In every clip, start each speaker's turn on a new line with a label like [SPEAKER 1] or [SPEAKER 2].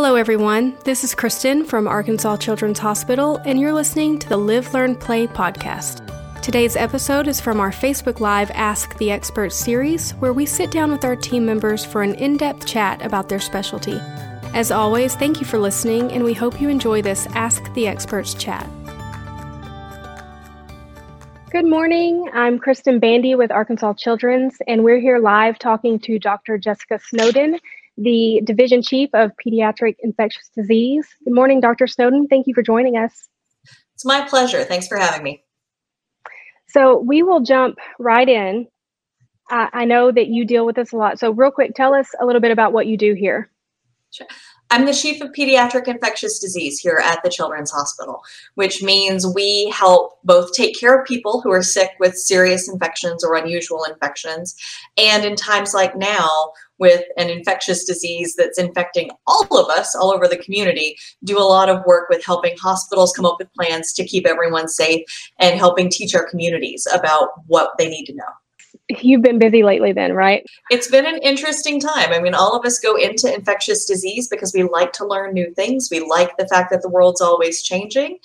[SPEAKER 1] Hello, everyone. This is Kristen from Arkansas Children's Hospital, and you're listening to the Live, Learn, Play podcast. Today's episode is from our Facebook Live Ask the Experts series, where we sit down with our team members for an in depth chat about their specialty. As always, thank you for listening, and we hope you enjoy this Ask the Experts chat. Good morning. I'm Kristen Bandy with Arkansas Children's, and we're here live talking to Dr. Jessica Snowden the Division Chief of Pediatric Infectious Disease. Good morning, Dr. Snowden. Thank you for joining us.
[SPEAKER 2] It's my pleasure. Thanks for having me.
[SPEAKER 1] So, we will jump right in. Uh, I know that you deal with this a lot. So, real quick, tell us a little bit about what you do here.
[SPEAKER 2] Sure. I'm the chief of pediatric infectious disease here at the Children's Hospital, which means we help both take care of people who are sick with serious infections or unusual infections. And in times like now, with an infectious disease that's infecting all of us all over the community, do a lot of work with helping hospitals come up with plans to keep everyone safe and helping teach our communities about what they need to know
[SPEAKER 1] you've been busy lately then, right?
[SPEAKER 2] It's been an interesting time. I mean, all of us go into infectious disease because we like to learn new things. We like the fact that the world's always changing.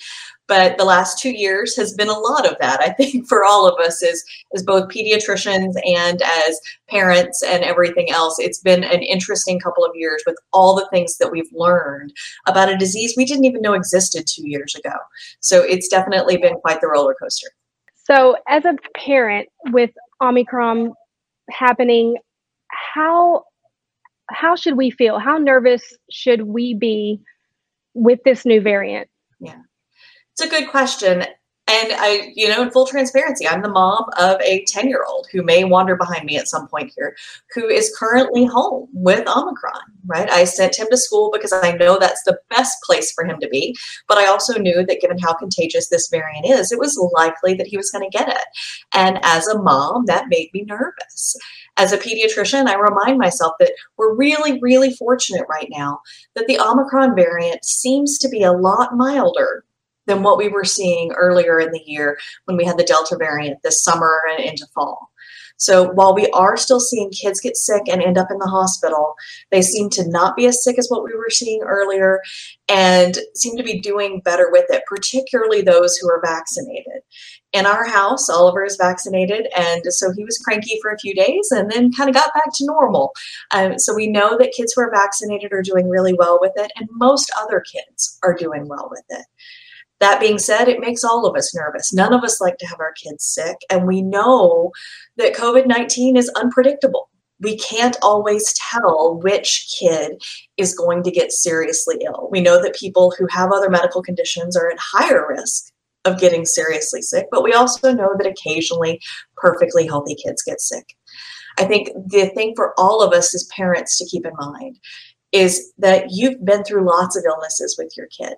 [SPEAKER 2] But the last two years has been a lot of that, I think, for all of us as, as both pediatricians and as parents and everything else. It's been an interesting couple of years with all the things that we've learned about a disease we didn't even know existed two years ago. So it's definitely been quite the roller coaster.
[SPEAKER 1] So, as a parent with Omicron happening, how how should we feel? How nervous should we be with this new variant?
[SPEAKER 2] Yeah. It's a good question. And I, you know, in full transparency, I'm the mom of a 10 year old who may wander behind me at some point here, who is currently home with Omicron, right? I sent him to school because I know that's the best place for him to be. But I also knew that given how contagious this variant is, it was likely that he was going to get it. And as a mom, that made me nervous. As a pediatrician, I remind myself that we're really, really fortunate right now that the Omicron variant seems to be a lot milder than what we were seeing earlier in the year when we had the Delta variant this summer and into fall. So while we are still seeing kids get sick and end up in the hospital, they seem to not be as sick as what we were seeing earlier and seem to be doing better with it, particularly those who are vaccinated. In our house, Oliver is vaccinated, and so he was cranky for a few days and then kind of got back to normal. Um, so we know that kids who are vaccinated are doing really well with it, and most other kids are doing well with it. That being said, it makes all of us nervous. None of us like to have our kids sick. And we know that COVID 19 is unpredictable. We can't always tell which kid is going to get seriously ill. We know that people who have other medical conditions are at higher risk of getting seriously sick, but we also know that occasionally perfectly healthy kids get sick. I think the thing for all of us as parents to keep in mind is that you've been through lots of illnesses with your kid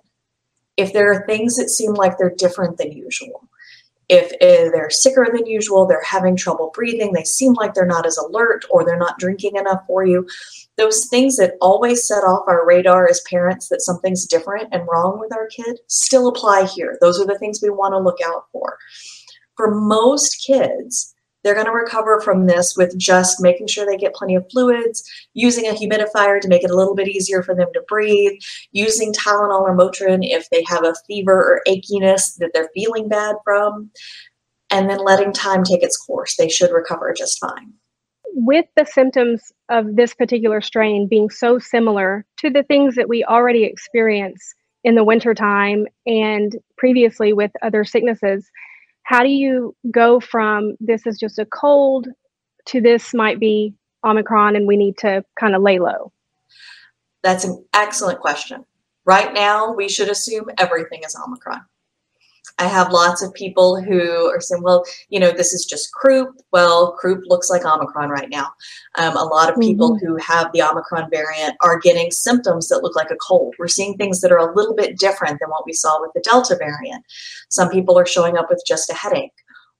[SPEAKER 2] if there are things that seem like they're different than usual, if they're sicker than usual, they're having trouble breathing, they seem like they're not as alert or they're not drinking enough for you, those things that always set off our radar as parents that something's different and wrong with our kid still apply here. Those are the things we want to look out for. For most kids, they're going to recover from this with just making sure they get plenty of fluids, using a humidifier to make it a little bit easier for them to breathe, using Tylenol or Motrin if they have a fever or achiness that they're feeling bad from, and then letting time take its course. They should recover just fine.
[SPEAKER 1] With the symptoms of this particular strain being so similar to the things that we already experience in the wintertime and previously with other sicknesses, how do you go from this is just a cold to this might be Omicron and we need to kind of lay low?
[SPEAKER 2] That's an excellent question. Right now, we should assume everything is Omicron. I have lots of people who are saying, well, you know, this is just croup. Well, croup looks like Omicron right now. Um, a lot of people mm-hmm. who have the Omicron variant are getting symptoms that look like a cold. We're seeing things that are a little bit different than what we saw with the Delta variant. Some people are showing up with just a headache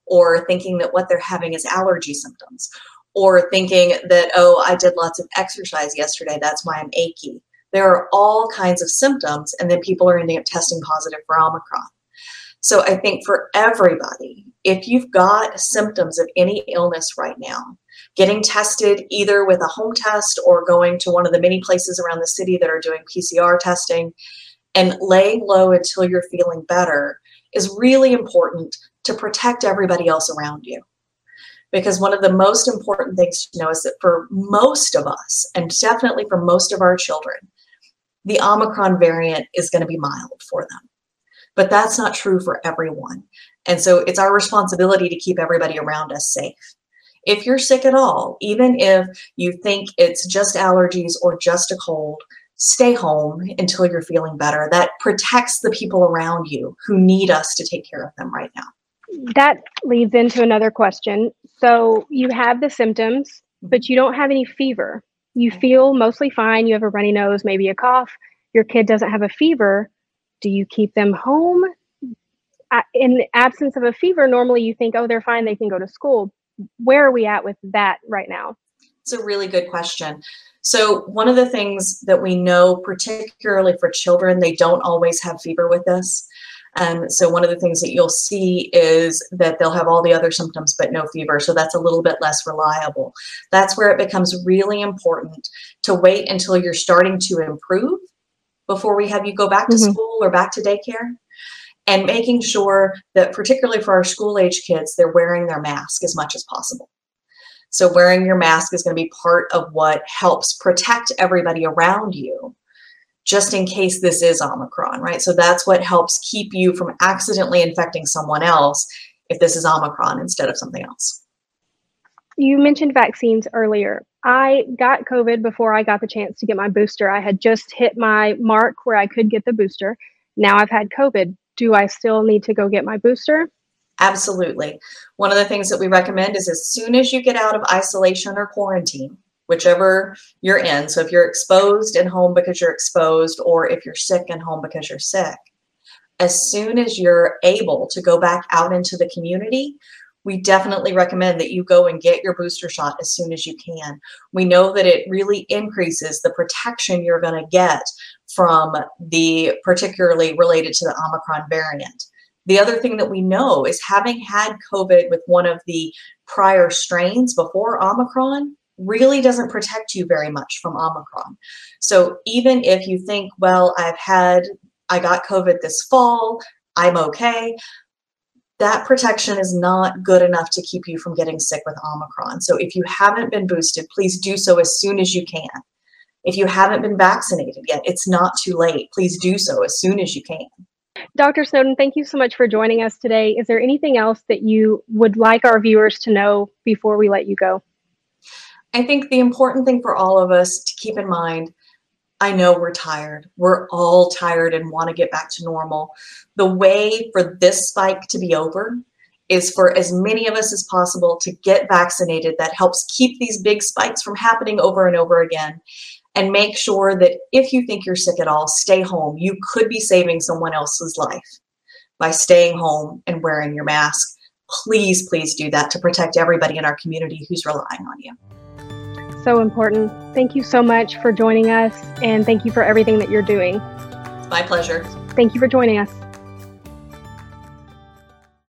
[SPEAKER 2] or thinking that what they're having is allergy symptoms or thinking that, oh, I did lots of exercise yesterday. That's why I'm achy. There are all kinds of symptoms, and then people are ending up testing positive for Omicron. So I think for everybody, if you've got symptoms of any illness right now, getting tested either with a home test or going to one of the many places around the city that are doing PCR testing and laying low until you're feeling better is really important to protect everybody else around you. Because one of the most important things to know is that for most of us, and definitely for most of our children, the Omicron variant is going to be mild for them. But that's not true for everyone. And so it's our responsibility to keep everybody around us safe. If you're sick at all, even if you think it's just allergies or just a cold, stay home until you're feeling better. That protects the people around you who need us to take care of them right now.
[SPEAKER 1] That leads into another question. So you have the symptoms, mm-hmm. but you don't have any fever. You feel mostly fine. You have a runny nose, maybe a cough. Your kid doesn't have a fever. Do you keep them home? In the absence of a fever, normally you think, oh, they're fine, they can go to school. Where are we at with that right now?
[SPEAKER 2] It's a really good question. So, one of the things that we know, particularly for children, they don't always have fever with us. And so, one of the things that you'll see is that they'll have all the other symptoms but no fever. So, that's a little bit less reliable. That's where it becomes really important to wait until you're starting to improve before we have you go back to mm-hmm. school or back to daycare. And making sure that, particularly for our school age kids, they're wearing their mask as much as possible. So, wearing your mask is going to be part of what helps protect everybody around you, just in case this is Omicron, right? So, that's what helps keep you from accidentally infecting someone else if this is Omicron instead of something else.
[SPEAKER 1] You mentioned vaccines earlier. I got COVID before I got the chance to get my booster. I had just hit my mark where I could get the booster. Now I've had COVID. Do I still need to go get my booster?
[SPEAKER 2] Absolutely. One of the things that we recommend is as soon as you get out of isolation or quarantine, whichever you're in. So if you're exposed and home because you're exposed, or if you're sick and home because you're sick, as soon as you're able to go back out into the community, we definitely recommend that you go and get your booster shot as soon as you can. We know that it really increases the protection you're going to get from the particularly related to the Omicron variant. The other thing that we know is having had COVID with one of the prior strains before Omicron really doesn't protect you very much from Omicron. So even if you think, well, I've had, I got COVID this fall, I'm okay, that protection is not good enough to keep you from getting sick with Omicron. So if you haven't been boosted, please do so as soon as you can. If you haven't been vaccinated yet, it's not too late. Please do so as soon as you can.
[SPEAKER 1] Dr. Snowden, thank you so much for joining us today. Is there anything else that you would like our viewers to know before we let you go?
[SPEAKER 2] I think the important thing for all of us to keep in mind I know we're tired. We're all tired and want to get back to normal. The way for this spike to be over is for as many of us as possible to get vaccinated. That helps keep these big spikes from happening over and over again and make sure that if you think you're sick at all, stay home. You could be saving someone else's life by staying home and wearing your mask. Please, please do that to protect everybody in our community who's relying on you.
[SPEAKER 1] So important. Thank you so much for joining us and thank you for everything that you're doing.
[SPEAKER 2] My pleasure.
[SPEAKER 1] Thank you for joining us.